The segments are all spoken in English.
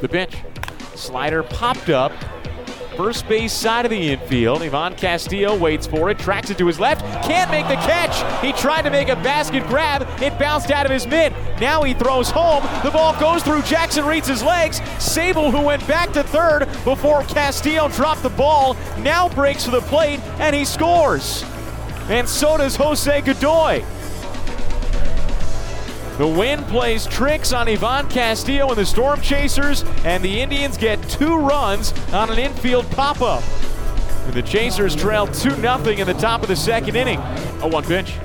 The pitch. Slider popped up. First base side of the infield. Ivan Castillo waits for it, tracks it to his left, can't make the catch. He tried to make a basket grab, it bounced out of his mitt. Now he throws home. The ball goes through Jackson Reetz's legs. Sabol, who went back to third before Castillo dropped the ball, now breaks to the plate and he scores. And so does Jose Godoy. The wind plays tricks on Ivan Castillo and the Storm Chasers, and the Indians get two runs on an infield pop up. And the Chasers trail 2 0 in the top of the second inning. A 1 pitch.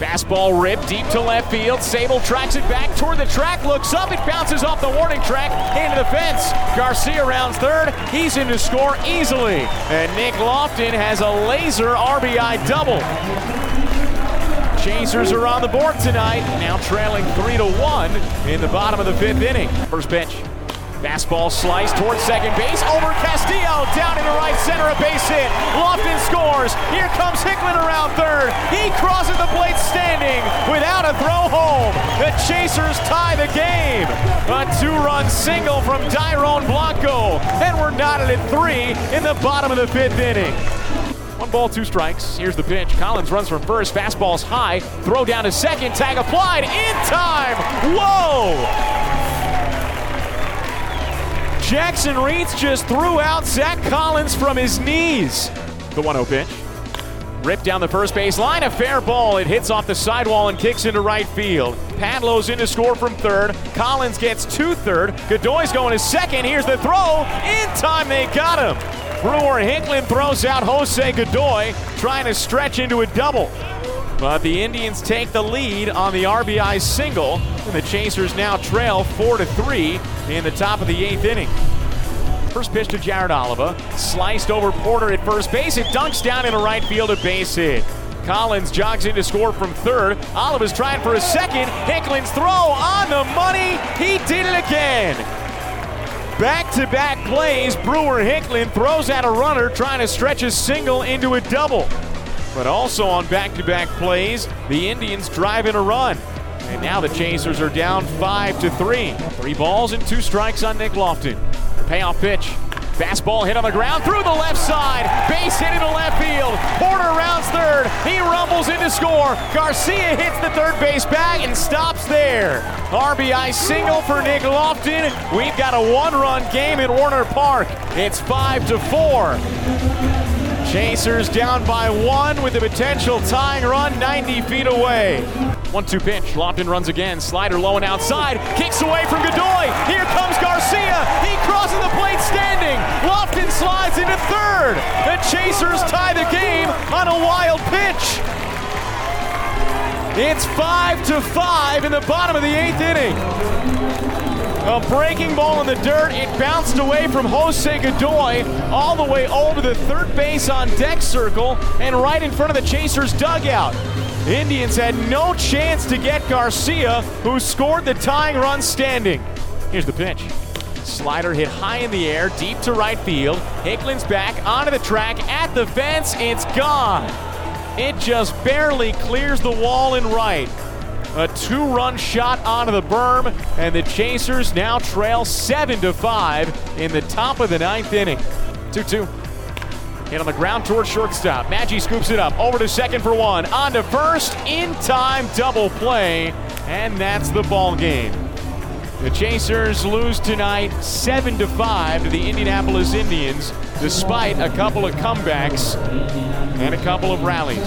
Fastball ripped deep to left field. Sabol tracks it back toward the track, looks up, it bounces off the warning track into the fence. Garcia rounds third. He's in to score easily. And Nick Loftin has a laser RBI double. Chasers are on the board tonight, now trailing 3 to 1 in the bottom of the fifth inning. First pitch. Fastball slice towards second base. Over Castillo. Down in the right center. A base hit. Loftin scores. Here comes Hicklin around third. He crosses the plate standing without a throw home. The Chasers tie the game. A two run single from Dairon Blanco. And we're knotted at three in the bottom of the fifth inning. One ball, two strikes. Here's the pitch. Collins runs from first. Fastball's high. Throw down to second. Tag applied. In time. Whoa! Jackson Reetz just threw out Zach Collins from his knees. The 1 0 pitch. Ripped down the first base line. A fair ball. It hits off the sidewall and kicks into right field. Padlow's in to score from third. Collins gets to third. Godoy's going to second. Here's the throw. In time, they got him. Brewer Hicklin throws out Jose Godoy, trying to stretch into a double. But the Indians take the lead on the RBI single, and the Chasers now trail 4 to 3 in the top of the eighth inning. First pitch to Jared Oliva, sliced over Porter at first base. It dunks down into right field, a base hit. Collins jogs in to score from third. Oliva's trying for a second. Hicklin's throw on the money. He did it again. Back to back plays. Brewer Hicklin throws out a runner trying to stretch a single into a double. But also on back to back plays, the Indians drive in a run. And now the Chasers are down 5 to 3. Three balls and two strikes on Nick Loftin. Payoff pitch. Fastball hit on the ground through the left side. Base hit into left field. Porter rounds third. He rumbles in to score. Garcia hits the third base bag and stops there. RBI single for Nick Loftin. We've got a one-run game at Warner Park. It's five to four. Chasers down by one with a potential tying run 90 feet away. One two pitch. Loftin runs again. Slider low and outside. Kicks away from Godoy. Here comes Garcia. He crosses the plate standing. Loftin slides into third. The Chasers tie the game on a wild pitch. It's five to five in the bottom of the eighth inning. A breaking ball in the dirt. It bounced away from Jose Godoy all the way over the third base on deck circle and right in front of the Chasers' dugout. Indians had no chance to get Garcia, who scored the tying run standing. Here's the pitch. Slider hit high in the air, deep to right field. Hicklin's back onto the track at the fence. It's gone. It just barely clears the wall in right. A two-run shot onto the berm, and the Chasers now trail seven to five in the top of the ninth inning. Two-two. Hit on the ground towards shortstop. Maggi scoops it up over to second for one. On to first, in time double play, and that's the ball game. The Chasers lose tonight 7 to 5 to the Indianapolis Indians despite a couple of comebacks and a couple of rallies.